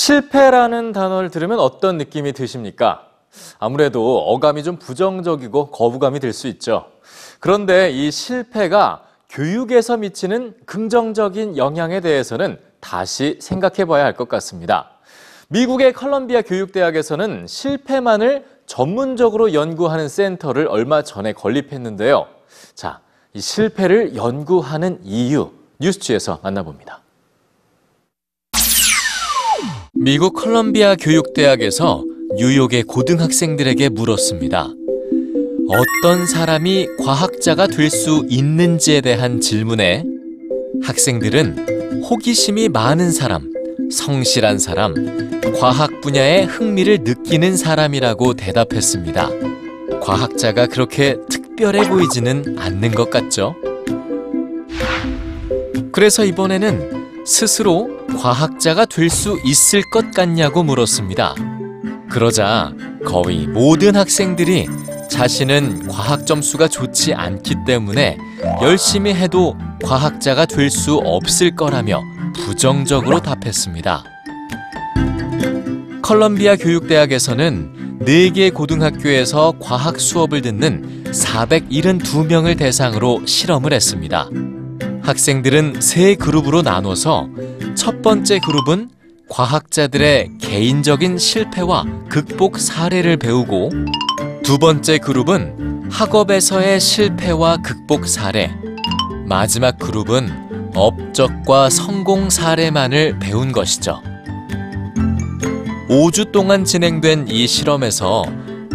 실패라는 단어를 들으면 어떤 느낌이 드십니까? 아무래도 어감이 좀 부정적이고 거부감이 들 수 있죠. 그런데 이 실패가 교육에서 미치는 긍정적인 영향에 대해서는 다시 생각해 봐야 할 것 같습니다. 미국의 컬럼비아 교육대학에서는 실패만을 전문적으로 연구하는 센터를 얼마 전에 건립했는데요. 자, 이 실패를 연구하는 이유, 뉴스취에서 만나봅니다. 미국 컬럼비아 교육대학에서 뉴욕의 고등학생들에게 물었습니다. 어떤 사람이 과학자가 될 수 있는지에 대한 질문에 학생들은 호기심이 많은 사람, 성실한 사람, 과학 분야에 흥미를 느끼는 사람이라고 대답했습니다. 과학자가 그렇게 특별해 보이지는 않는 것 같죠? 그래서 이번에는 스스로 과학자가 될 수 있을 것 같냐고 물었습니다. 그러자 거의 모든 학생들이 자신은 과학 점수가 좋지 않기 때문에 열심히 해도 과학자가 될 수 없을 거라며 부정적으로 답했습니다. 컬럼비아 교육대학에서는 4개 고등학교에서 과학 수업을 듣는 472명을 대상으로 실험을 했습니다. 학생들은 세 그룹으로 나눠서 첫 번째 그룹은 과학자들의 개인적인 실패와 극복 사례를 배우고 두 번째 그룹은 학업에서의 실패와 극복 사례, 마지막 그룹은 업적과 성공 사례만을 배운 것이죠. 5주 동안 진행된 이 실험에서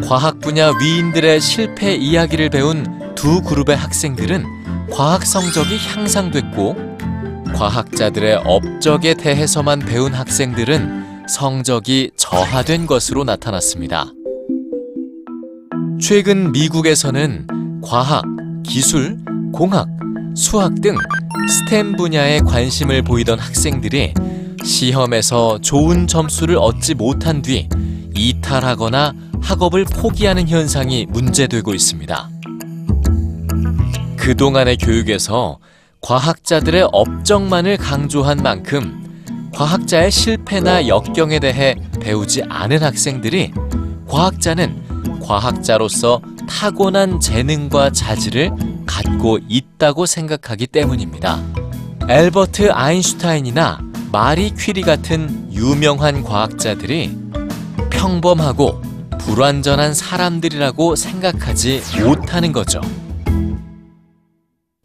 과학 분야 위인들의 실패 이야기를 배운 두 그룹의 학생들은 과학 성적이 향상됐고 과학자들의 업적에 대해서만 배운 학생들은 성적이 저하된 것으로 나타났습니다. 최근 미국에서는 과학, 기술, 공학, 수학 등 스템 분야에 관심을 보이던 학생들이 시험에서 좋은 점수를 얻지 못한 뒤 이탈하거나 학업을 포기하는 현상이 문제되고 있습니다. 그동안의 교육에서 과학자들의 업적만을 강조한 만큼 과학자의 실패나 역경에 대해 배우지 않은 학생들이 과학자는 과학자로서 타고난 재능과 자질을 갖고 있다고 생각하기 때문입니다. 엘버트 아인슈타인이나 마리 퀴리 같은 유명한 과학자들이 평범하고 불완전한 사람들이라고 생각하지 못하는 거죠.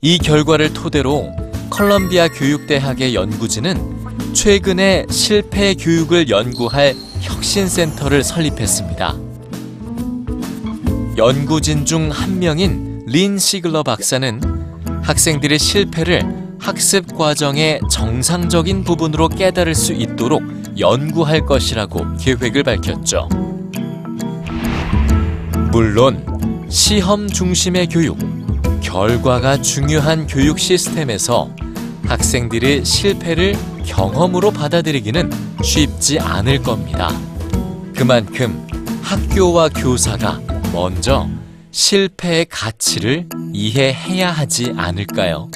이 결과를 토대로 컬럼비아 교육대학의 연구진은 최근에 실패 교육을 연구할 혁신센터를 설립했습니다. 연구진 중 한 명인 린 시글러 박사는 학생들의 실패를 학습 과정의 정상적인 부분으로 깨달을 수 있도록 연구할 것이라고 계획을 밝혔죠. 물론 시험 중심의 교육, 결과가 중요한 교육 시스템에서 학생들이 실패를 경험으로 받아들이기는 쉽지 않을 겁니다. 그만큼 학교와 교사가 먼저 실패의 가치를 이해해야 하지 않을까요?